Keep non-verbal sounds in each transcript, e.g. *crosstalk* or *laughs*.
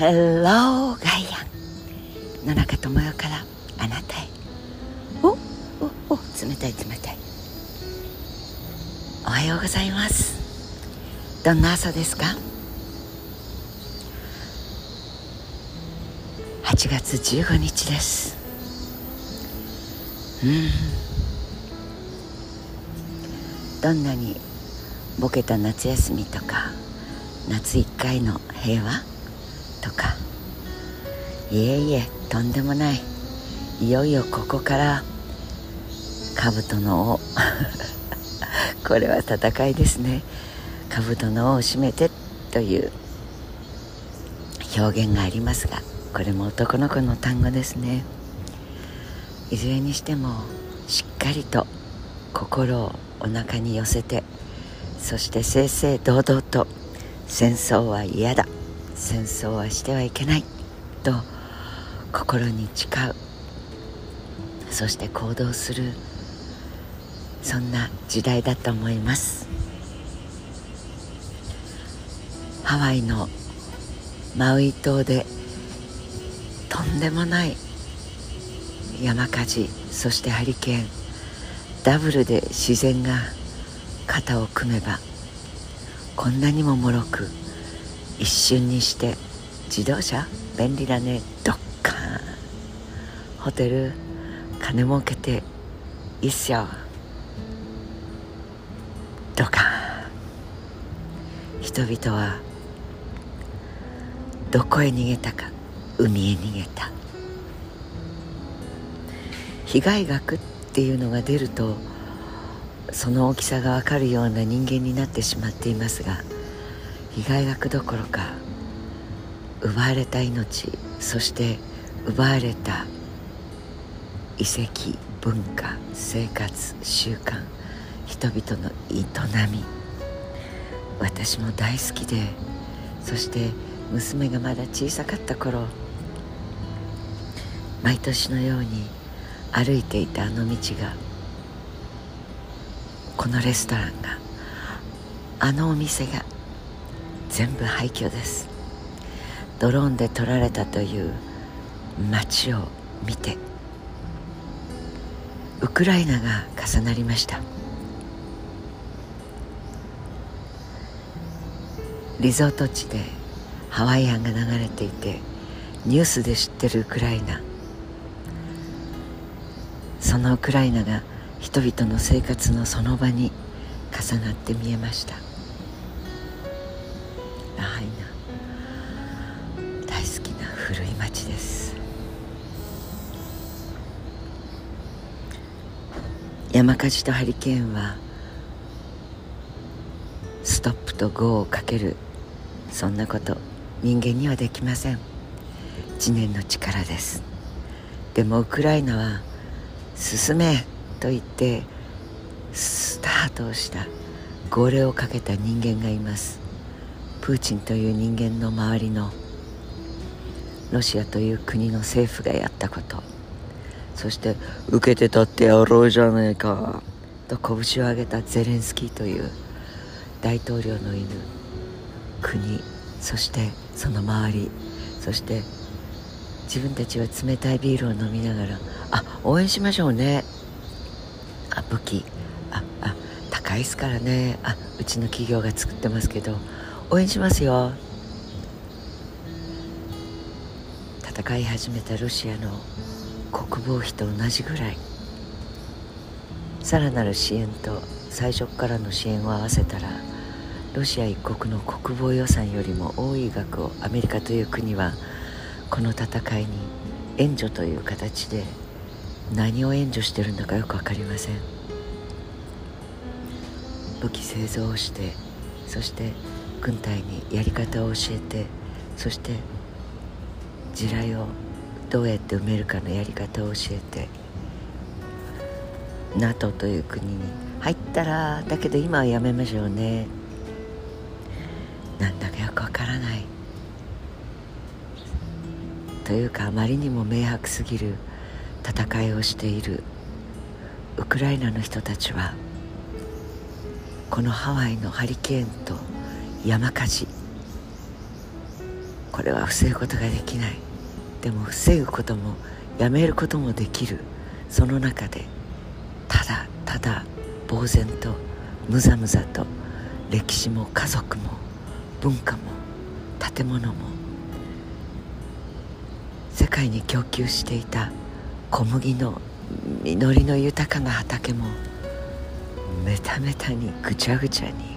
Hello ガイアン野中智代からあなたへ。おおお冷たい冷たい。おはようございます。どんな朝ですか？8月15日です。うん。どんなにボケた夏休みとか夏1回の平和？とか。いえいえとんでもない。いよいよここから兜の尾 *laughs* これは戦いですね。兜の尾を締めてという表現がありますがこれも男の子の単語ですね。いずれにしてもしっかりと心をお腹に寄せてそして正々堂々と戦争は嫌だ。戦争はしてはいけない。と心に誓う。そして行動する。そんな時代だと思います。ハワイのマウイ島でとんでもない。山火事。そしてハリケーン。ダブルで自然が肩を組めばこんなにももろく一瞬にして自動車便利だねドッカン。ホテル金儲けていいっすよドカン。人々はどこへ逃げたか海へ逃げた。被害額っていうのが出るとその大きさが分かるような人間になってしまっていますが被害額どころか奪われた命そして奪われた遺跡文化生活習慣人々の営み私も大好きでそして娘がまだ小さかった頃毎年のように歩いていたあの道がこのレストランがあのお店が全部廃墟です。ドローンで撮られたという街を見てウクライナが重なりました。リゾート地でハワイアンが流れていてニュースで知ってるウクライナ。そのウクライナが人々の生活のその場に重なって見えました。ラハイナ大好きな古い町です。山火事とハリケーンはストップとゴーをかけるそんなこと人間にはできません。知念の力です。でもウクライナは進めと言ってスタートをした号令をかけた人間がいます。プーチンという人間の周りのロシアという国の政府がやったことそして受けて立ってやろうじゃねえかと拳を上げたゼレンスキーという大統領の犬国そしてその周りそして自分たちは冷たいビールを飲みながらあ応援しましょうね。あ武器。ああ高いですからね。あうちの企業が作ってますけど。応援しますよ。戦い始めたロシアの国防費と同じぐらい。さらなる支援と最初からの支援を合わせたらロシア一国の国防予算よりも多い額をアメリカという国はこの戦いに援助という形で何を援助してるんだかよく分かりません。武器製造をしてそして軍隊にやり方を教えてそして地雷をどうやって埋めるかのやり方を教えて NATO という国に入ったらだけど今はやめましょうね。なんだかよくわからない。というかあまりにも明白すぎる戦いをしているウクライナの人たちはこのハワイのハリケーンと山火事。これは防ぐことができない。でも防ぐこともやめることもできる。その中でただただ呆然とむざむざと歴史も家族も文化も建物も世界に供給していた小麦の実りの豊かな畑もメタメタにぐちゃぐちゃに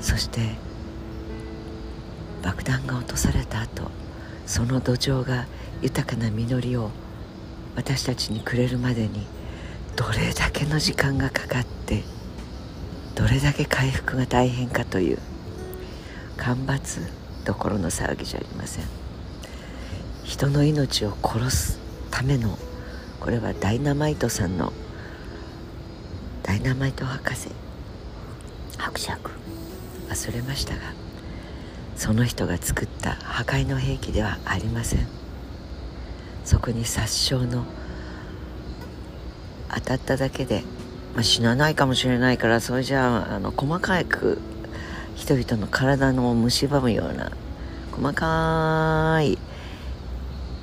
そして爆弾が落とされた後その土壌が豊かな実りを私たちにくれるまでにどれだけの時間がかかってどれだけ回復が大変かという干ばつどころの騒ぎじゃありません。人の命を殺すためのこれはダイナマイトさんのダイナマイト博士伯爵忘れましたがその人が作った破壊の兵器ではありません。そこに殺傷の当たっただけで、まあ、死なないかもしれないからそれじゃああの細かく人々の体の蝕むような細かい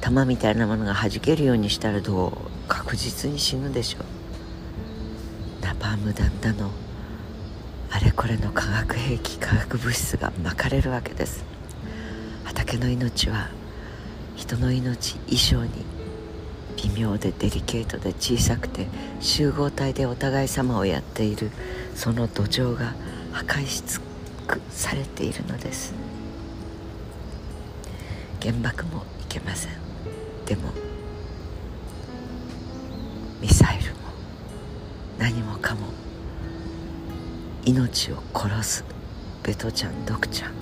玉みたいなものが弾けるようにしたらどう確実に死ぬでしょう。ナパーム弾だの。あれこれの化学兵器化学物質がまかれるわけです。畑の命は人の命以上に微妙でデリケートで小さくて集合体でお互い様をやっているその土壌が破壊し尽くされているのです。原爆もいけません。でもミサイルも何もかも命を殺す。ベトちゃんドクちゃん。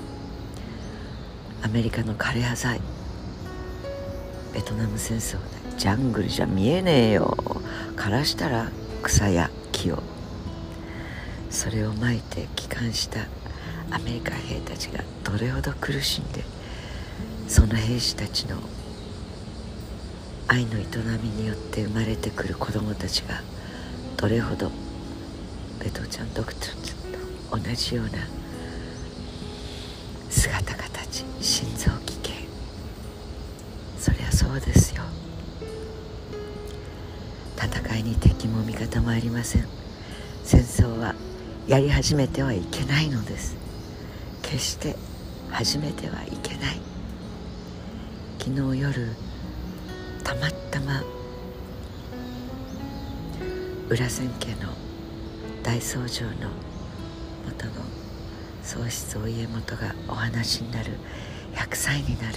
アメリカの枯れ葉剤。ベトナム戦争でジャングルじゃ見えねえよ。枯らしたら草や木を。それをまいて帰還した。アメリカ兵たちがどれほど苦しんで。その兵士たちの。愛の営みによって生まれてくる子供たちが。どれほどベトちゃんドクターと同じような姿形心臓奇形そりゃそうですよ。戦いに敵も味方もありません。戦争はやり始めてはいけないのです。決して始めてはいけない。昨日夜たまたま裏千家の大僧正の元の喪失お家元がお話になる100歳になる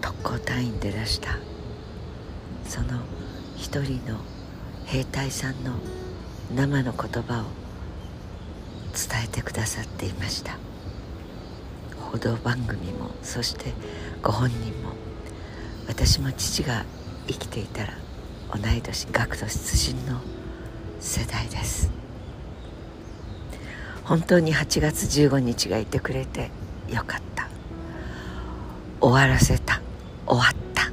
特攻隊員でらした。その一人の兵隊さんの生の言葉を伝えてくださっていました。報道番組もそしてご本人も。私も父が生きていたら同い年学徒出身の世代です。本当に8月15日がいてくれてよかった。終わらせた。終わった。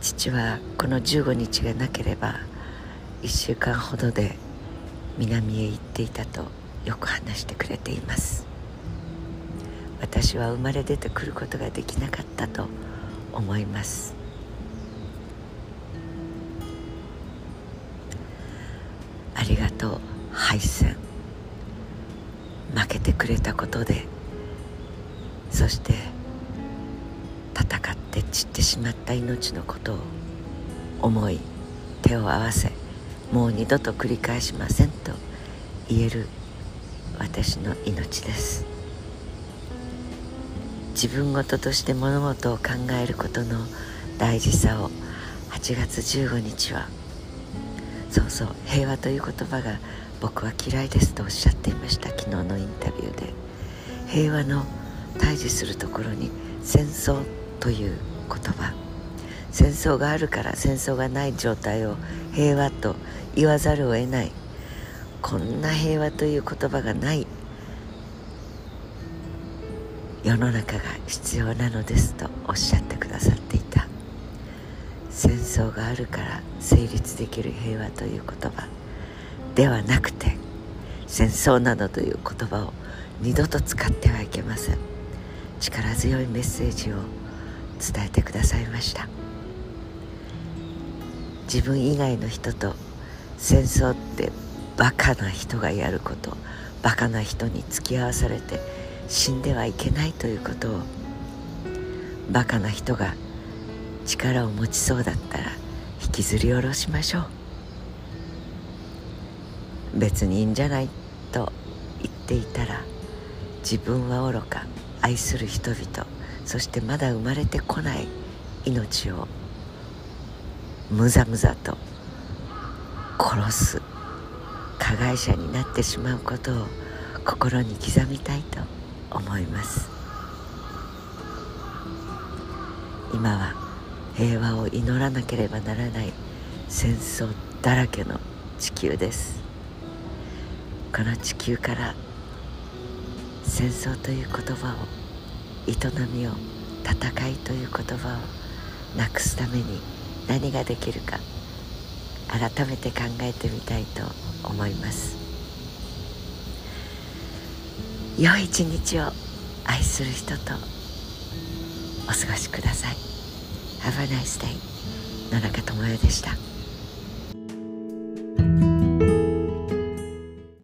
父はこの15日がなければ1週間ほどで南へ行っていたとよく話してくれています。私は生まれ出てくることができなかったと思います。敗戦。負けてくれたことでそして戦って散ってしまった命のことを思い手を合わせもう二度と繰り返しませんと言える私の命です。自分事として物事を考えることの大事さを8月15日はそうそう平和という言葉が僕は嫌いですとおっしゃっていました昨日のインタビューで。平和の対峙するところに戦争という言葉。戦争があるから戦争がない状態を平和と言わざるを得ない。こんな平和という言葉がない。世の中が必要なのですとおっしゃってくださっていた。戦争があるから成立できる平和という言葉。ではなくて戦争などという言葉を二度と使ってはいけません。力強いメッセージを伝えてくださいました。自分以外の人と戦争ってバカな人がやることバカな人に付き合わされて死んではいけないということをバカな人が力を持ちそうだったら引きずり下ろしましょう。別にいいんじゃないと言っていたら自分は愚か愛する人々そしてまだ生まれてこない命をむざむざと殺す加害者になってしまうことを心に刻みたいと思います。今は平和を祈らなければならない戦争だらけの地球です。この地球から戦争という言葉を営みを戦いという言葉をなくすために何ができるか改めて考えてみたいと思います。良い一日を愛する人とお過ごしください。Have a nice day 野中智代でした。